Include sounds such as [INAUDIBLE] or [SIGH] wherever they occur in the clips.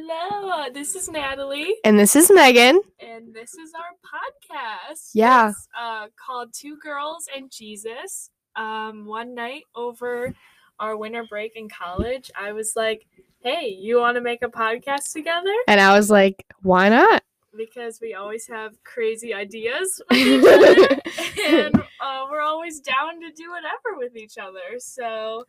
Hello, this is Natalie, And this is Megan. and this is our podcast. Yeah. It's, uh, called Two Girls and Jesus. Um, one night over our winter break in college, I was like, "Hey, you want to make a podcast together?" And I was like, why not? Because we always have crazy ideas [LAUGHS] with each other, and uh, we're always down to do whatever with each other. So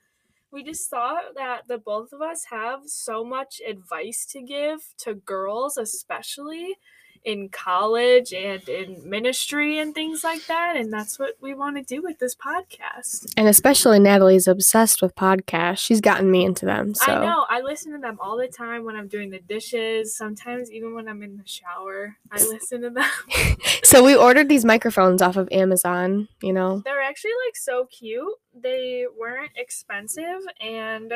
we just thought that the both of us have so much advice to give to girls, especially in college and in ministry and things like that. And that's what we want to do with this podcast. And especially Natalie's obsessed with podcasts. She's gotten me into them. So I know. I listen to them all the time when I'm doing the dishes, sometimes even when I'm in the shower. I listen to them. [LAUGHS] So we ordered these microphones off of Amazon, you know. They're actually like so cute. They weren't expensive and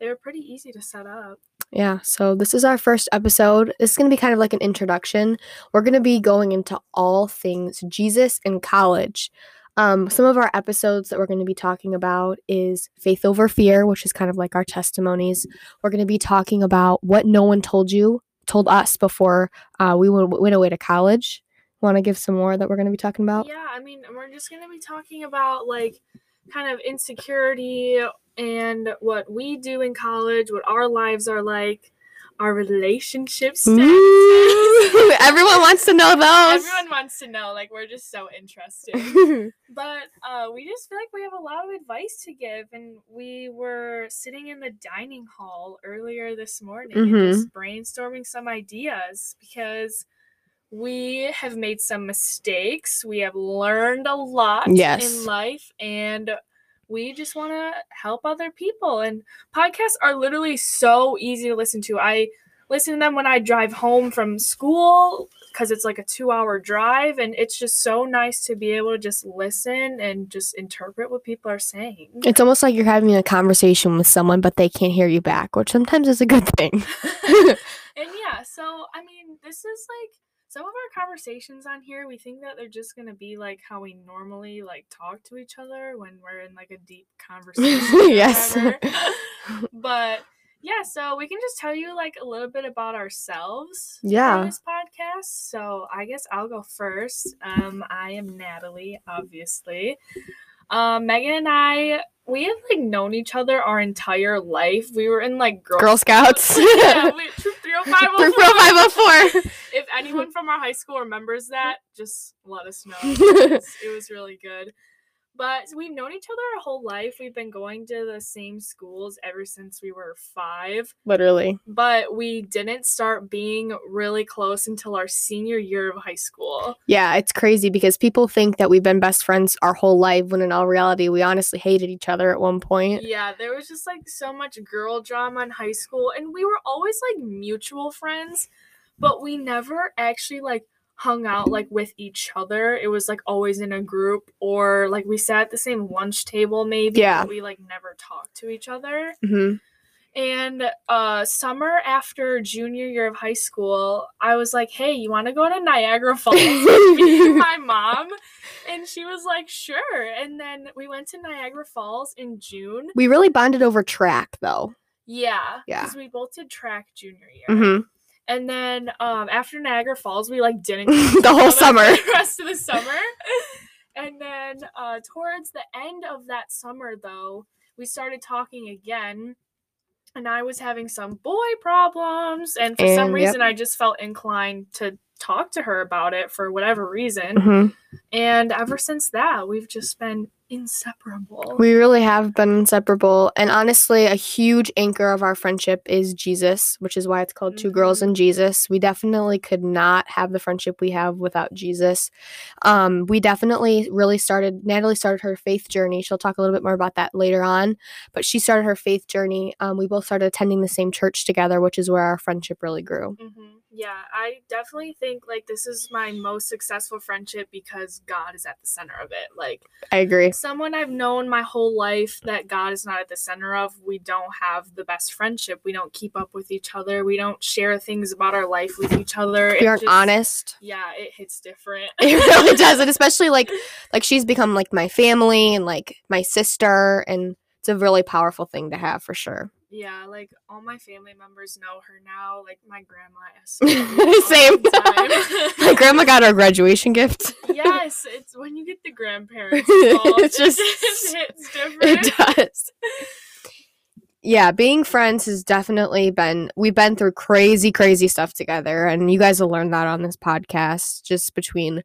they were pretty easy to set up. Yeah, so this is our first episode. This is going to be kind of like an introduction. We're going to be going into all things Jesus in college. Um, some of our episodes that we're going to be talking about is faith over fear, which is kind of like our testimonies. We're going to be talking about what no one told you, told us before uh, we went, went away to college. Want to give some more that we're going to be talking about? Yeah, I mean, we're just going to be talking about like kind of insecurity and what we do in college, what our lives are like, our relationships. Ooh, [LAUGHS] everyone wants to know those. Everyone wants to know. Like, we're just so interested. [LAUGHS] but uh, we just feel like we have a lot of advice to give. And we were sitting in the dining hall earlier this morning Mhm. and just brainstorming some ideas because we have made some mistakes. We have learned a lot Yes. in life. And we just want to help other people. And podcasts are literally so easy to listen to. I listen to them when I drive home from school because it's like a two hour drive. And it's just so nice to be able to just listen and just interpret what people are saying. It's almost like you're having a conversation with someone, but they can't hear you back, which sometimes is a good thing. [LAUGHS] and yeah, so I mean, this is like some of our conversations on here. We think that they're just gonna be like how we normally like talk to each other when we're in like a deep [LAUGHS] conversation. Yes. [LAUGHS] but yeah, so we can just tell you like a little bit about ourselves. Yeah. this podcast. So I guess I'll go first. Um, I am Natalie, obviously. Um, Megan and I, we have like known each other our entire life. We were in like Girl, Girl Scouts. yeah, [LAUGHS] we, troop 30504. Proof 504. If anyone from our high school remembers that, just let us know. [LAUGHS] It was, it was really good. But we've known each other our whole life. We've been going to the same schools ever since we were five. Literally. But we didn't start being really close until our senior year of high school. Yeah, it's crazy because people think that we've been best friends our whole life when in all reality we honestly hated each other at one point. Yeah, there was just like so much girl drama in high school, and we were always like mutual friends, but we never actually like hung out like with each other. It was like always in a group, or like we sat at the same lunch table, maybe. Yeah. We like never talked to each other. hmm And uh summer after junior year of high school, I was like, "Hey, you want to go to Niagara [LAUGHS] Falls?" with my mom, and she was like, "Sure." And then we went to Niagara Falls in June. We really bonded over track though. Yeah, Yeah. because we both did track junior year, hmm and then um after Niagara Falls, we like didn't [LAUGHS] The whole the summer. rest of the summer, [LAUGHS] and then uh towards the end of that summer, though, we started talking again. And I was having some boy problems, and for some And, yep. reason, I just felt inclined to talk to her about it for whatever reason. hmm And ever since that, we've just been inseparable. We really have been inseparable. And honestly, a huge anchor of our friendship is Jesus, which is why it's called Two Girls and Jesus. We definitely could not have the friendship we have without Jesus. Um, we definitely really started, Natalie started her faith journey. She'll talk a little bit more about that later on. But she started her faith journey. Um, we both started attending the same church together, which is where our friendship really grew. hmm Yeah, I definitely think like this is my most successful friendship because God is at the center of it. Like I agree. someone I've known my whole life that God is not at the center of, we don't have the best friendship. We don't keep up with each other. We don't share things about our life with each other. We It aren't just- honest. Yeah, it hits different. [LAUGHS] it really [LAUGHS] does and especially like like she's become like my family and like my sister and it's a really powerful thing to have for sure Yeah, like all my family members know her now. Like my grandma is [LAUGHS] Same. Time. [LAUGHS] My grandma got our graduation gift. yes, it's when you get the [LAUGHS] grandparents involved. It's just- it different. It does. Yeah, being friends has definitely been we've been through crazy crazy stuff together and you guys will learn that on this podcast just between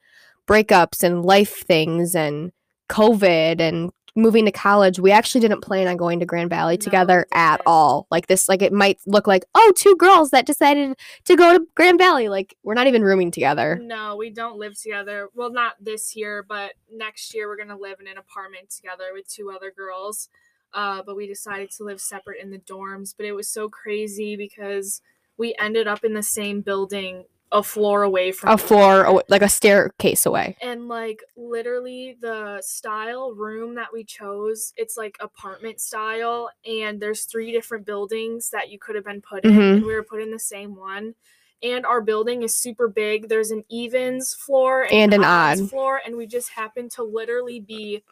breakups and life things and covid and moving to college. We actually didn't plan on going to Grand Valley No, together at all. Like this like it might look like, oh, two girls that decided to go to Grand Valley." Like we're not even rooming together. No, we don't live together. Well, not this year, but next year we're gonna live in an apartment together with two other girls. Uh, but we decided to live separate in the dorms. But it was so crazy because we ended up in the same building, a floor away from A floor other. aw- like a staircase away. and like literally the style room that we chose it's like apartment style and there's three different buildings that you could have been put in Mhm. and we were put in the same one and our building is super big there's an evens floor And an odds odd. floor and we just happen to literally be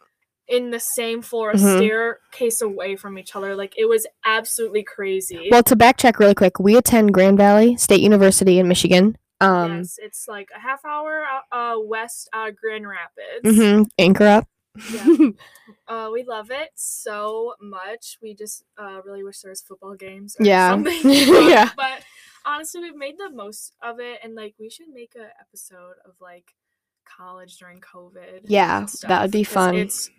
in the same floor a Mhm. staircase away from each other like it was absolutely crazy Well, to backcheck really quick, we attend Grand Valley State University in Michigan. Um, yes it's like a half hour uh, uh, west out of grand rapids mhm, anchor up. Yeah. [LAUGHS] Uh, we love it so much. We just uh, really wish there was football games. Or Yeah. Something. [LAUGHS] Yeah. [LAUGHS] But honestly, we've made the most of it, and like we should make a episode of like college during COVID. Yeah, that would be fun. It's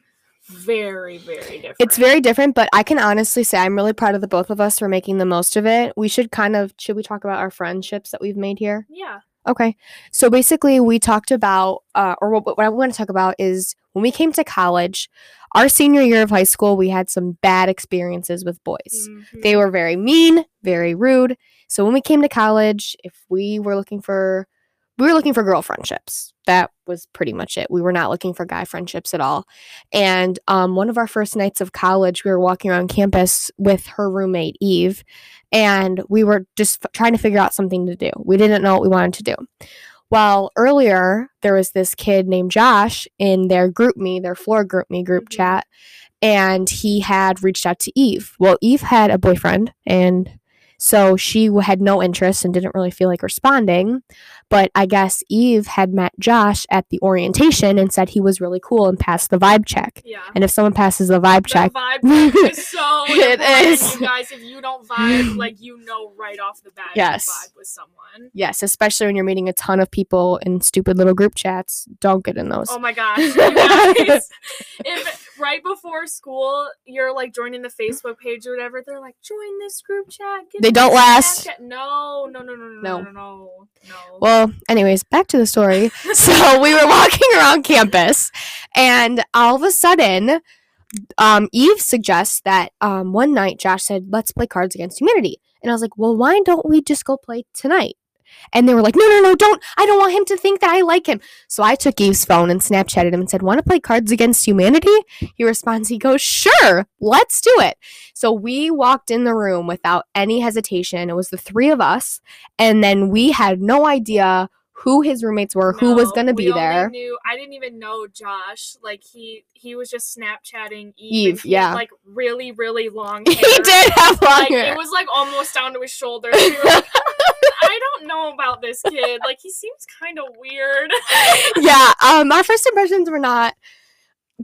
very very different. it's very different, but I can honestly say I'm really proud of the both of us for making the most of it. We should kind of should we talk about our friendships that we've made here? yeah. Okay. So basically, we talked about, uh, or what, what I want to talk about is when we came to college, our senior year of high school, we had some bad experiences with boys. They Mhm. were very mean, very rude. So when we came to college, if we were looking for we were looking for girl friendships. That was pretty much it. We were not looking for guy friendships at all. And um, one of our first nights of college, we were walking around campus with her roommate Eve, and we were just f- trying to figure out something to do. We didn't know what we wanted to do. Well, earlier there was this kid named Josh in their GroupMe, their floor GroupMe group Mhm. chat, and he had reached out to Eve. Well, Eve had a boyfriend, and so she had no interest and didn't really feel like responding. But I guess Eve had met Josh at the orientation and said he was really cool and passed the vibe check. Yeah. And if someone passes the vibe The check, vibe [LAUGHS] check is so [LAUGHS] It important, you guys. If you don't vibe, [LAUGHS] like you know right off the bat, Yes. vibe with someone. yes, especially when you're meeting a ton of people in stupid little group chats, don't get in those. Oh my gosh, you guys. if right before school you're like joining the Facebook page or whatever, they're like, join this group chat. They don't last. Snapchat." No, no, no, no, no, No. no, no, no. no. Well, anyways, back to the story. [LAUGHS] so we were walking around campus, and all of a sudden, um, Eve suggests that um, one night Josh said, "Let's play Cards Against Humanity," and I was like, "Well, why don't we just go play tonight?" And they were like, "No, no, no, don't! I don't want him to think that I like him." So I took Eve's phone and Snapchatted him and said, "Want to play Cards Against Humanity?" He responds, he goes, "Sure, let's do it." So we walked in the room without any hesitation. It was the three of us, and then we had no idea who his roommates were, who was going to be there. Knew, I didn't even know Josh. Like he he was just Snapchatting Eve. Eve, he had, yeah. like really really long. [LAUGHS] He did have long Like hair. it was like almost down to his shoulders. We [LAUGHS] like, "Mm, I don't know about this kid. Like he seems kind of weird. [LAUGHS] yeah, um, our first impressions were not.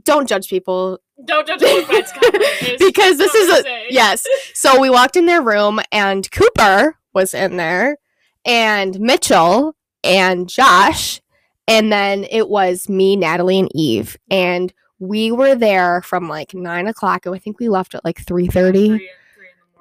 Don't judge people don't judge a book by [LAUGHS] its because this is a say. yes. So we walked in their room and Cooper was in there, and Mitchell and Josh, and then it was me, Natalie, and Eve, and we were there from like nine o'clock, and I think we left at like three thirty.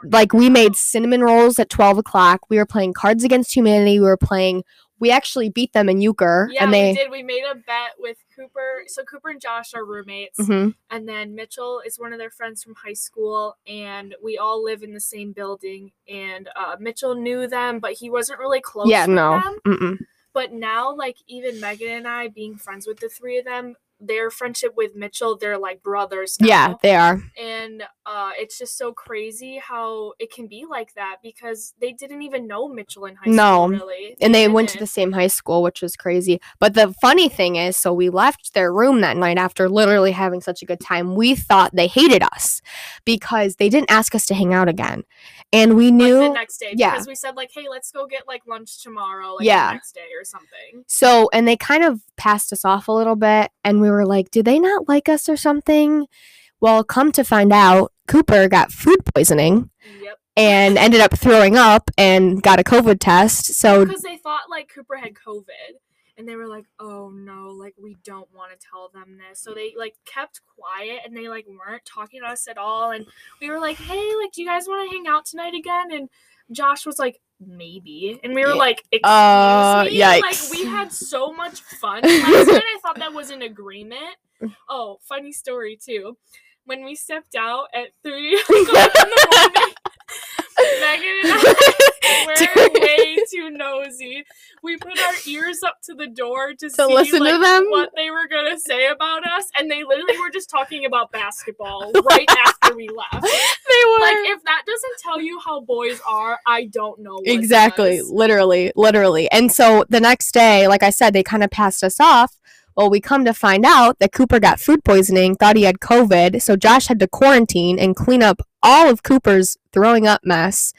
Like we made cinnamon rolls at 12 o'clock we were playing cards against humanity we were playing we actually beat them in euchre Yeah, and they we did. We made a bet with Cooper. So Cooper and Josh are roommates, Mhm. and then Mitchell is one of their friends from high school, and we all live in the same building. And uh, Mitchell knew them, but he wasn't really close. yeah no. But now, like even Megan and I being friends with the three of them, their friendship with Mitchell, they're like brothers. Now. Yeah, they are. and uh, it's just so crazy how it can be like that because they didn't even know Mitchell in high No. school, really. And they went to the same high school, which was crazy. But the funny thing is, so we left their room that night after literally having such a good time. We thought they hated us because they didn't ask us to hang out again. And we Like, knew the next day yeah. because we said like, hey, let's go get like lunch tomorrow, like Yeah. the next day or something. So, and they kind of passed us off a little bit, and we were like, do they not like us or something? Well, come to find out, Cooper got food poisoning Yep. and ended up throwing up and got a COVID test. So, Because they thought like Cooper had COVID. And they were like, oh no, like we don't want to tell them this. So they like kept quiet and they like weren't talking to us at all. And we were like, hey, like, do you guys want to hang out tonight again? And Josh was like, maybe. And we were like, excuse Uh, me? Like we had so much fun. [LAUGHS] Last night I thought that was an agreement. Oh, funny story too. When we stepped out at three [LAUGHS] o'clock in the [LAUGHS] morning, Megan and I [LAUGHS] we're way too nosy. We put our ears up to the door to, see listen to them? what they were gonna say about us, and they literally were just talking about basketball [LAUGHS] right after we left. [LAUGHS] they were Like if that doesn't tell you how boys are, I don't know. What exactly literally literally and so the next day like i said they kind of passed us off well we come to find out that cooper got food poisoning thought he had covid so josh had to quarantine and clean up all of cooper's throwing up mess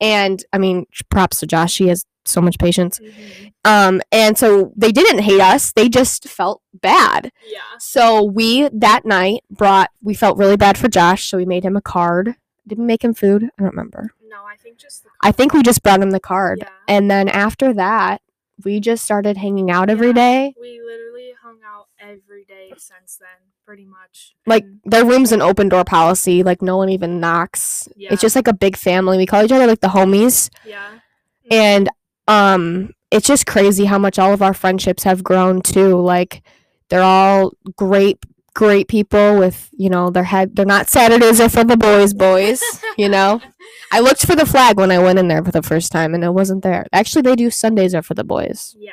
and i mean props to josh he has so much patience Mhm. um and so they didn't hate us they just felt bad Yeah. so we that night brought we felt really bad for josh so we made him a card did we make him food i don't remember No, I think just the. I think we just brought him the card. Yeah. And then after that, we just started hanging out every Yeah. day. We literally hung out every day since then, pretty much. Like And, their room's an open door policy. Like no one even knocks. yeah, It's just like a big family. We call each other like the homies. yeah. And um it's just crazy how much all of our friendships have grown too. Like they're all great great people with, you know, their head they're not Saturdays are for the boys boys, you know. [LAUGHS] I looked for the flag when I went in there for the first time and it wasn't there. Actually they do Sundays are for the boys. yeah.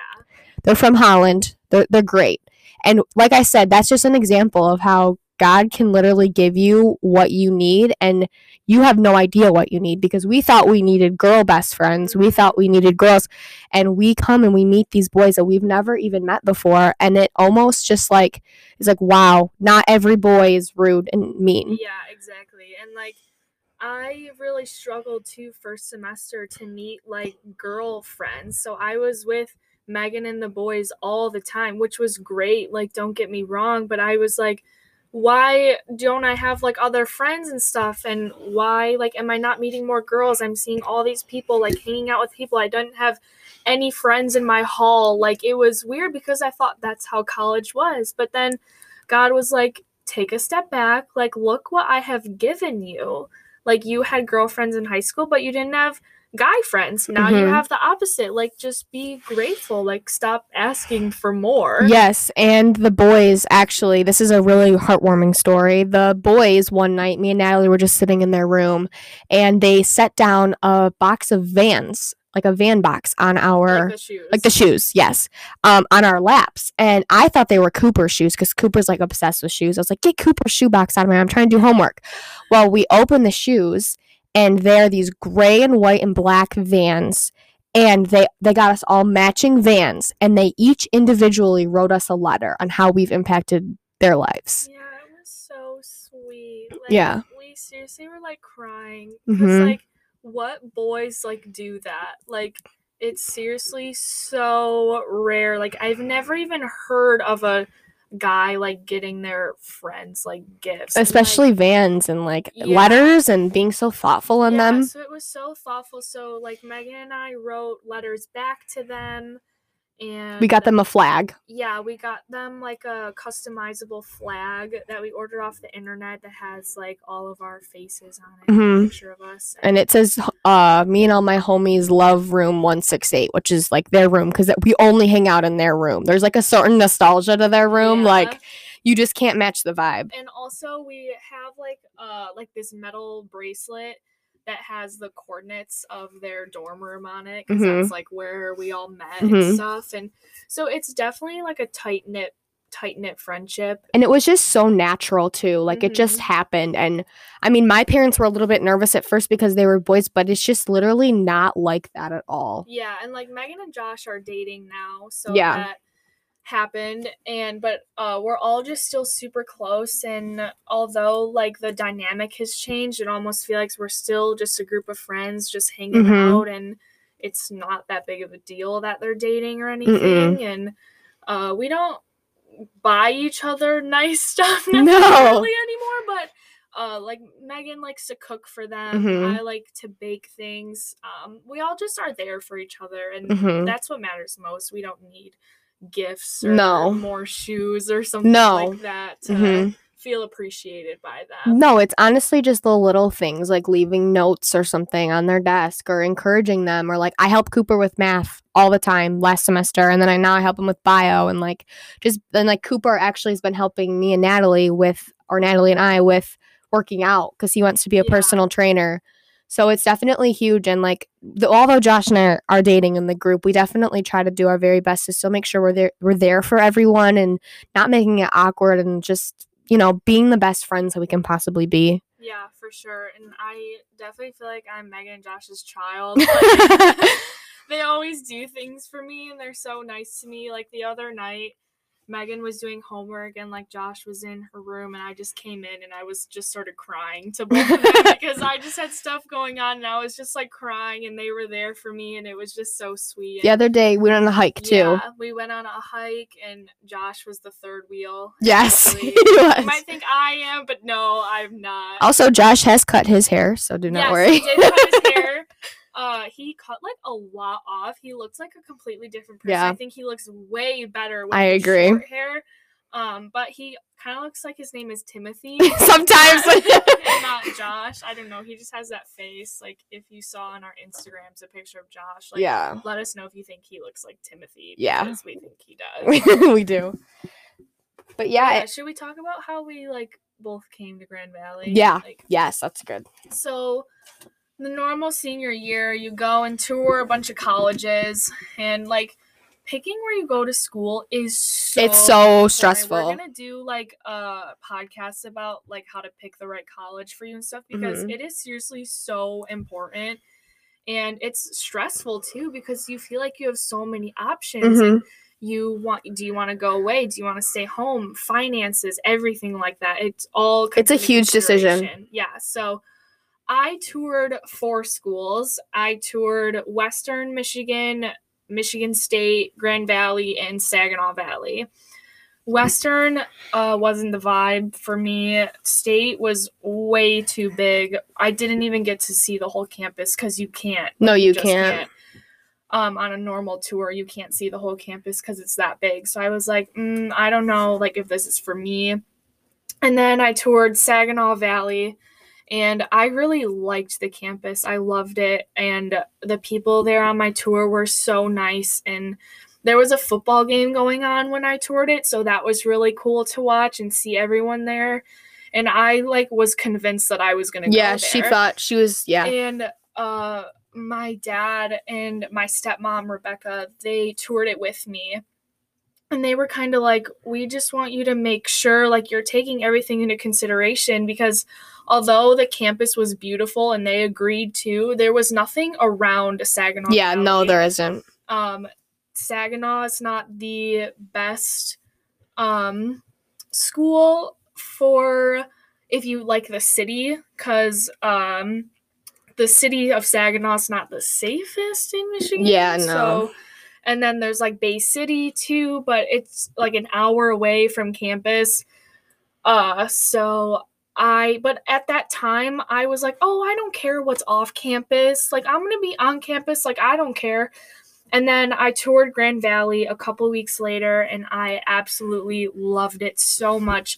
They're from Holland. They're they're great. And like I said, that's just an example of how God can literally give you what you need and you have no idea what you need because we thought we needed girl best friends. We thought we needed girls and we come and we meet these boys that we've never even met before and it almost just like is like wow, not every boy is rude and mean. Yeah, exactly. And like I really struggled too first semester to meet like girlfriends. So I was with Megan and the boys all the time, which was great. Like don't get me wrong, but I was like why don't I have like other friends and stuff and why like am I not meeting more girls? I'm seeing all these people like hanging out with people. I didn't have any friends in my hall. Like it was weird because I thought that's how college was. But then God was like, take a step back. Like, look what I have given you. Like, you had girlfriends in high school, but you didn't have guy friends. Now you Mhm. have the opposite. Like, just be grateful. Like, stop asking for more. Yes, and the boys actually, this is a really heartwarming story. The boys one night, me and Natalie were just sitting in their room and they set down a box of vans, like a van box on our Like the shoes. like the shoes, yes, um, on our laps. And I thought they were Cooper's shoes because Cooper's like obsessed with shoes. I was like, get Cooper's shoe box out of me. I'm trying to do homework. Well, we open the shoes and they're these gray and white and black vans. And they, they got us all matching vans and they each individually wrote us a letter on how we've impacted their lives. Yeah, it was so sweet. Like, Yeah. We seriously were like crying. Because, Mhm. like, what boys like do that? Like, it's seriously so rare. Like, I've never even heard of a guy like getting their friends like gifts. And, like, Especially vans and like Yeah. letters and being so thoughtful on yeah, them. So it was so thoughtful. So like Megan and I wrote letters back to them and We got them a flag. yeah, we got them like a customizable flag that we ordered off the internet that has like all of our faces on it, Mhm. a picture of us. and it says uh me and all my homies love room 168 which is like their room because we only hang out in their room there's like a certain nostalgia to their room Yeah. like you just can't match the vibe and also we have like uh like this metal bracelet that has the coordinates of their dorm room on it because Mhm. that's like where we all met Mhm. and stuff and so it's definitely like a tight knit tight knit friendship. And it was just so natural too. Like it just Mhm. happened. And I mean, my parents were a little bit nervous at first because they were boys, but it's just literally not like that at all. Yeah, and like Megan and Josh are dating now, so Yeah. that happened and but uh we're all just still super close and although like the dynamic has changed it almost feels like we're still just a group of friends just hanging Mhm. out and it's not that big of a deal that they're dating or anything and uh we don't buy each other [LAUGHS] nice stuff No. anymore but uh like Megan likes to cook for them Mhm. I like to bake things um we all just are there for each other and Mhm. that's what matters most we don't need gifts or No. more shoes or something No. like that to Mhm. feel appreciated by them No, it's honestly just the little things like leaving notes or something on their desk or encouraging them or like I help Cooper with math all the time last semester and then I now I help him with bio and like just then like Cooper actually has been helping me and Natalie with or Natalie and I with working out because he wants to be a Yeah. personal trainer. So it's definitely huge and like the, although Josh and I are, are dating in the group, we definitely try to do our very best to still make sure we're there we're there for everyone and not making it awkward and just you know being the best friends that we can possibly be. yeah for sure and i definitely feel like i'm megan and josh's child Like, [LAUGHS] [LAUGHS] they always do things for me and they're so nice to me like the other night Megan was doing homework and like Josh was in her room and I just came in and I was just sort of crying to both of them [LAUGHS] because I just had stuff going on and I was just like crying and they were there for me and it was just so sweet. The other day we went on a hike too. Yeah, we went on a hike and Josh was the third wheel. Yes, [LAUGHS] he You might think I am, but no, I'm not. Also, Josh has cut his hair, so do not yes, worry. [LAUGHS] he cut. Uh, he cut like a lot off. He looks like a completely different person. Yeah. I think he looks way better with I agree. short hair. Um, but he kind of looks like his name is Timothy. [LAUGHS] Sometimes. [LAUGHS] not Josh. I don't know. He just has that face. Like if you saw on our Instagrams a picture of Josh, like yeah, let us know if you think he looks like Timothy. Yeah. because we think he [LAUGHS] does. we, we do. But yeah, yeah, it- should we talk about how we like both came to Grand Valley? Yeah. Like, yes, that's good. so the normal senior year, you go and tour a bunch of colleges, and like picking where you go to school is so It's so stressful. We're gonna do like a podcast about like how to pick the right college for you and stuff because Mhm. it is seriously so important. And it's stressful too because you feel like you have so many options and you want do you want to go away do you want to stay home finances everything like that it's all It's a huge decision. yeah so i toured four schools. I toured western michigan michigan state grand valley and saginaw valley. Western uh, wasn't the vibe for me. State was way too big. I didn't even get to see the whole campus because you can't. No, you just can't. Um, on a normal tour, you can't see the whole campus because it's that big. So I was like, mm, I don't know, like if this is for me. And then I toured Saginaw Valley, and I really liked the campus. I loved it, and the people there on my tour were so nice. And there was a football game going on when I toured it, so that was really cool to watch and see everyone there. And I like was convinced that I was gonna go Yeah, she thought she was. Yeah, and uh my dad and my stepmom rebecca they toured it with me and they were kind of like we just want you to make sure like you're taking everything into consideration because although the campus was beautiful and they agreed to there was nothing around saginaw yeah. No, there isn't. um saginaw is not the best um school for if you like the city because um the city of saginaw is not the safest in michigan Yeah, no. so and then there's like bay city too but it's like an hour away from campus uh so I but at that time I was like, "Oh, I don't care what's off campus. Like I'm going to be on campus, like I don't care." And then I toured Grand Valley a couple weeks later and I absolutely loved it so much.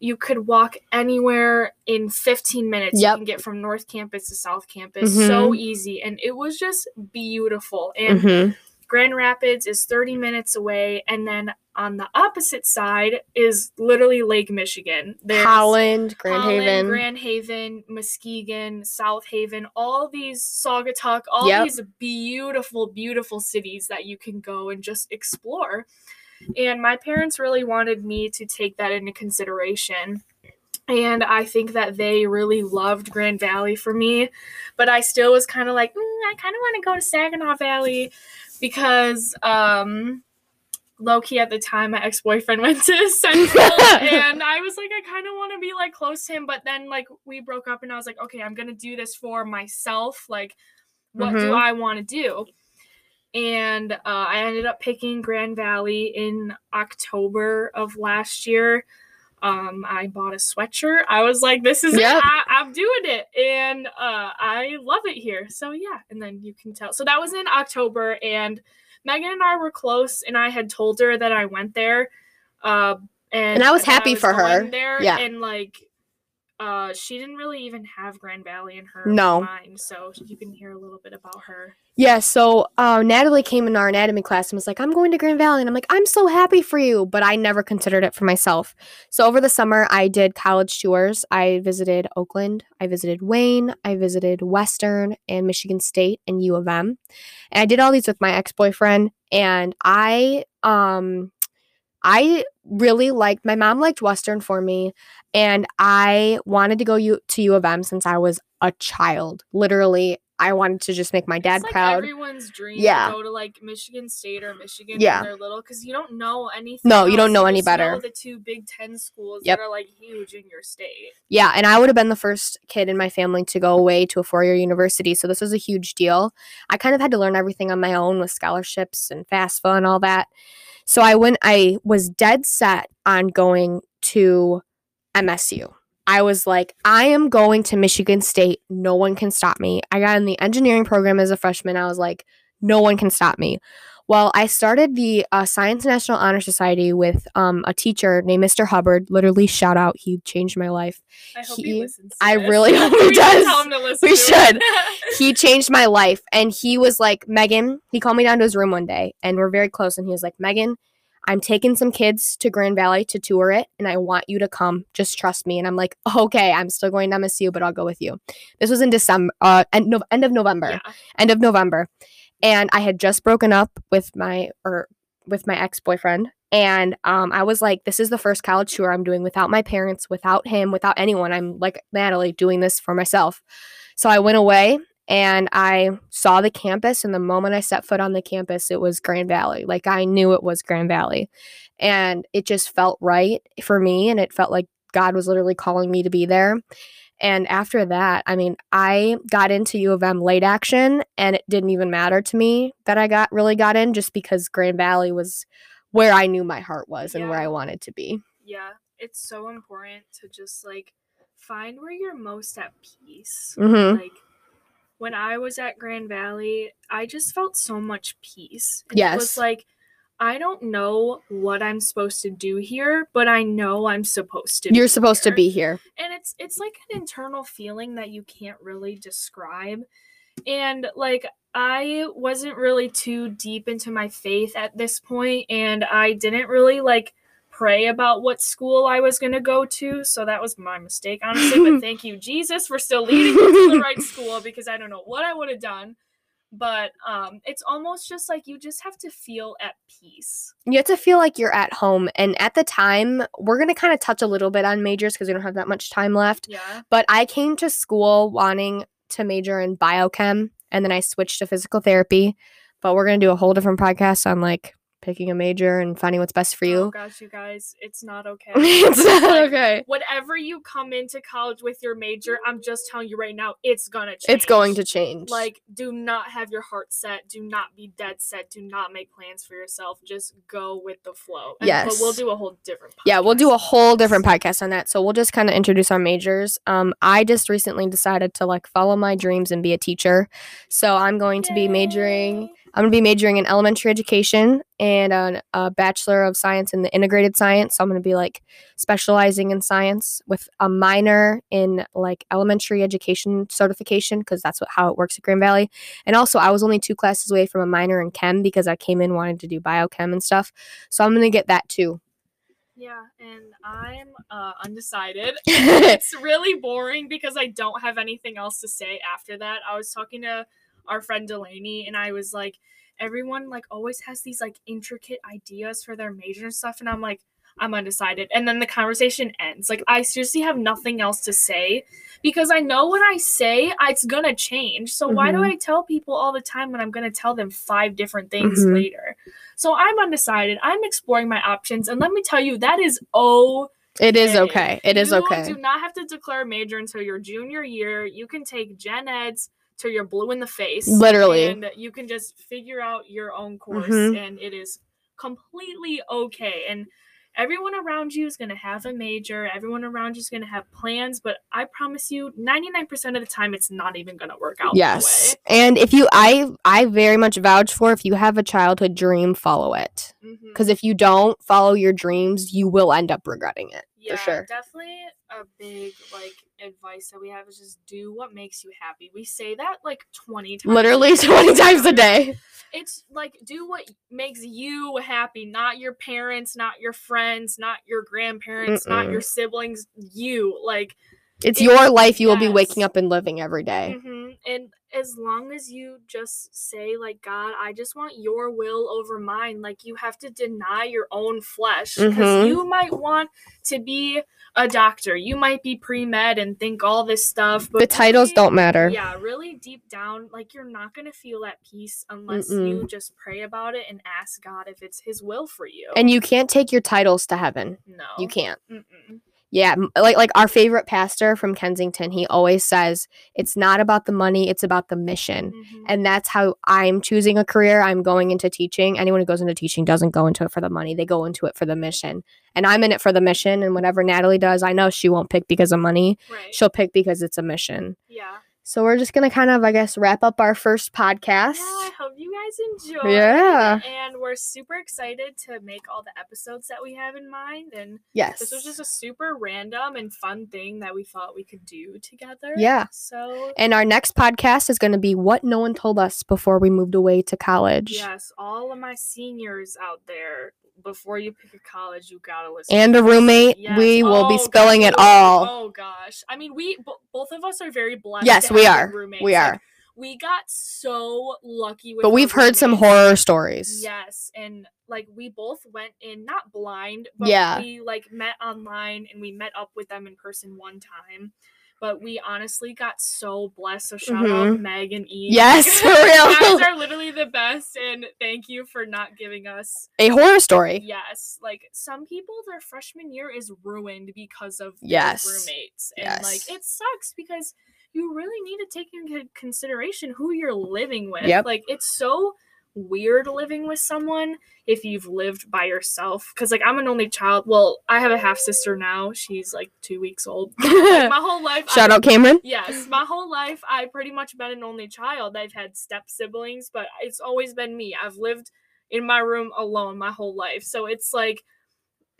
You could walk anywhere in 15 minutes. Yep. You can get from North Campus to South Campus so easy and it was just beautiful. And Mhm. Grand Rapids is 30 minutes away and then on the opposite side is literally Lake Michigan. There's Holland, Grand Holland, Haven. Grand Haven, Muskegon, South Haven, all these Saugatuck, all Yep. these beautiful, beautiful cities that you can go and just explore. And my parents really wanted me to take that into consideration. And I think that they really loved Grand Valley for me. But I still was kind of like, mm, I kind of want to go to Saginaw Valley because um, low key at the time, my ex boyfriend [LAUGHS] went to Central, [LAUGHS] and I was like, I kind of want to be like close to him, but then like we broke up, and I was like, okay, I'm gonna do this for myself. Like, what do Mhm. I want to do? And uh, I ended up picking Grand Valley in October of last year. Um, I bought a sweatshirt. I was like, "This is Yep. I, I'm doing it," and uh, I love it here. So yeah, and then you can tell. So that was in October, and Megan and I were close, and I had told her that I went there, uh, and, And I was happy for her. There, Yeah. and like, uh, she didn't really even have Grand Valley in her No. mind, so you can hear a little bit about her. Yeah, so uh, Natalie came in our anatomy class and was like, I'm going to Grand Valley. And I'm like, I'm so happy for you. But I never considered it for myself. So over the summer, I did college tours. I visited Oakland, I visited Wayne, I visited Western and Michigan State and U of M. And I did all these with my ex boyfriend. And I, um, I really liked my mom liked Western for me, and I wanted to go U, to U of M since I was a child. Literally, I wanted to just make my dad like proud. everyone's dream Yeah. to go to like Michigan State or Michigan Yeah. when they're little because you don't know anything. No, you don't else. know any just know better. the two Big Ten schools Yep. that are like huge in your state. Yeah, and I would have been the first kid in my family to go away to a four year university. So this was a huge deal. I kind of had to learn everything on my own with scholarships and FAFSA and all that. So I went, I was dead set on going to MSU. I was like, I am going to Michigan State. No one can stop me. I got in the engineering program as a freshman. I was like, no one can stop me. Well, I started the uh, Science National Honor Society with um, a teacher named Mr. Hubbard. Literally, shout out. He changed my life. I hope He- he listens. I this. really [LAUGHS] hope he does. Tell him to listen We should. [LAUGHS] he changed my life and he was like megan he called me down to his room one day and we're very close and he was like megan i'm taking some kids to grand valley to tour it and i want you to come just trust me and i'm like okay i'm still going to msu but i'll go with you this was in december uh end, no, end of november yeah. end of november and i had just broken up with my or with my ex-boyfriend and um, i was like this is the first college tour i'm doing without my parents without him without anyone i'm like natalie doing this for myself so i went away and I saw the campus. And the moment I set foot on the campus, it was Grand Valley. Like I knew it was Grand Valley. And it just felt right for me. And it felt like God was literally calling me to be there. And after that, I mean, I got into U of M late action, and it didn't even matter to me that I got really got in just because Grand Valley was where I knew my heart was and where I wanted to be. yeah, it's so important to just like find where you're most at peace. hmm Like when I was at Grand Valley, I just felt so much peace. And It was like I don't know what I'm supposed to do here, but I know I'm supposed to. You're supposed to be here. and it's it's like an internal feeling that you can't really describe and like i wasn't really too deep into my faith at this point and i didn't really like pray about what school i was going to go to so that was my mistake honestly but [LAUGHS] thank you jesus for still leading me to the right school because i don't know what i would have done but um it's almost just like you just have to feel at peace you have to feel like you're at home. And at the time, we're going to kind of touch a little bit on majors because we don't have that much time left. yeah But I came to school wanting to major in biochem and then I switched to physical therapy. But we're going to do a whole different podcast on like picking a major and finding what's best for you. oh gosh you guys it's not okay [LAUGHS] it's not Like, okay. whatever you come into college with your major, I'm just telling you right now, it's gonna change. It's going to change. like do not have your heart set. Do not be dead set. Do not make plans for yourself. Just go with the flow. And- but we'll do a whole different. Yeah, we'll do a whole different podcast on that. So we'll just kind of introduce our majors. Um, I just recently decided to like follow my dreams and be a teacher. So I'm going to be majoring. I'm going to be majoring in elementary education and an- a bachelor of science in the integrated science. So I'm going to be like specializing in science with a minor in like elementary education certification because that's what, how it works at Grand Valley. And also, I was only two classes away from a minor in chem because I came in wanting to do biochem and stuff. So I'm going to get that too. Yeah, and I'm uh, undecided. [LAUGHS] it's really boring because I don't have anything else to say after that. I was talking to our friend Delaney, and I was like, everyone like always has these like intricate ideas for their major and stuff and I'm like I'm undecided. And then the conversation ends. Like I seriously have nothing else to say because I know when I say it's gonna change. So why do Mhm. I tell people all the time when I'm gonna tell them five different things Mhm. later? So I'm undecided. I'm exploring my options, and let me tell you, that is oh It is okay. It is you okay. You do not have to declare a major until your junior year. You can take gen eds till you're blue in the face. Literally. And you can just figure out your own course Mhm. and it is completely okay. And everyone around you is going to have a major. Everyone around you is going to have plans, but I promise you 99% of the time it's not even going to work out Yes. And if you I I very much vouch for if you have a childhood dream, follow it. Mhm. Cuz if you don't follow your dreams, you will end up regretting it. yeah, sure. definitely a big like advice that we have is just do what makes you happy. We say that like 20 times. Literally 20 times a day. It's like do what makes you happy, not your parents, not your friends, not your grandparents, not Mm-mm. your siblings, you. Like It's It- your life you will be waking up and living every day. Mm-hmm. Mhm, and as long as you just say like God, I just want your will over mine, like you have to deny your own flesh because Mhm. you might want to be a doctor. You might be pre-med and think all this stuff, but The titles really- don't matter. Yeah, really deep down, like you're not gonna feel at peace unless Mm-mm. you just pray about it and ask God if it's His will for you. And you can't take your titles to heaven. no, You can't. Mm-mm. Yeah, like like our favorite pastor from Kensington, he always says it's not about the money, it's about the mission. Mhm. And that's how I'm choosing a career. I'm going into teaching. Anyone who goes into teaching doesn't go into it for the money. They go into it for the mission. And I'm in it for the mission. And whatever Natalie does, I know she won't pick because of money. right. She'll pick because it's a mission. yeah. So we're just gonna kind of, I guess, wrap up our first podcast. Yeah, I hope you guys enjoy. Yeah. And we're super excited to make all the episodes that we have in mind. And Yes. this was just a super random and fun thing that we thought we could do together. Yeah. So and our next podcast is gonna be what no one told us before we moved away to college. yes, all of my seniors out there, before you pick a college, you gotta listen. And a roommate, Yes. we will be Oh, spilling it all. Oh gosh. I mean, we bo- both of us are very blessed. Yes, to we have are. Roommates. We Like, are. we got so lucky with But we've heard some horror stories. Yes, and like we both went in not blind, but Yeah. we like met online and we met up with them in person one time. But we honestly got so blessed. So shout out Mhm. Meg and Eve. Yes, [LAUGHS] for you real. guys are literally the best, and thank you for not giving us. A horror story. Yes, like some people, their freshman year is ruined because of Yes. roommates, and Yes. like it sucks because you really need to take into consideration who you're living with. Yep. Like it's so weird living with someone if you've lived by yourself. Because like I'm an only child. Well, I have a half sister now. She's like two weeks old. [LAUGHS] like, my whole life. Shout I- out Cameron. Yes, my whole life I pretty much been an only child. I've had step siblings, but it's always been me. I've lived in my room alone my whole life. So it's like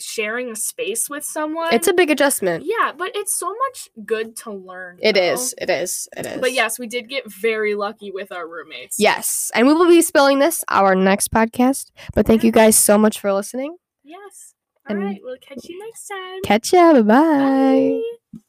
sharing a space with someone. It's a big adjustment. yeah, but it's so much good to learn. It though. is. It is. It is. But yes, we did get very lucky with our roommates. Yes. And we will be spilling this our next podcast. But thank you guys so much for listening. Yes. All And- right. We'll catch you next time. Catch ya. Bye bye. Bye.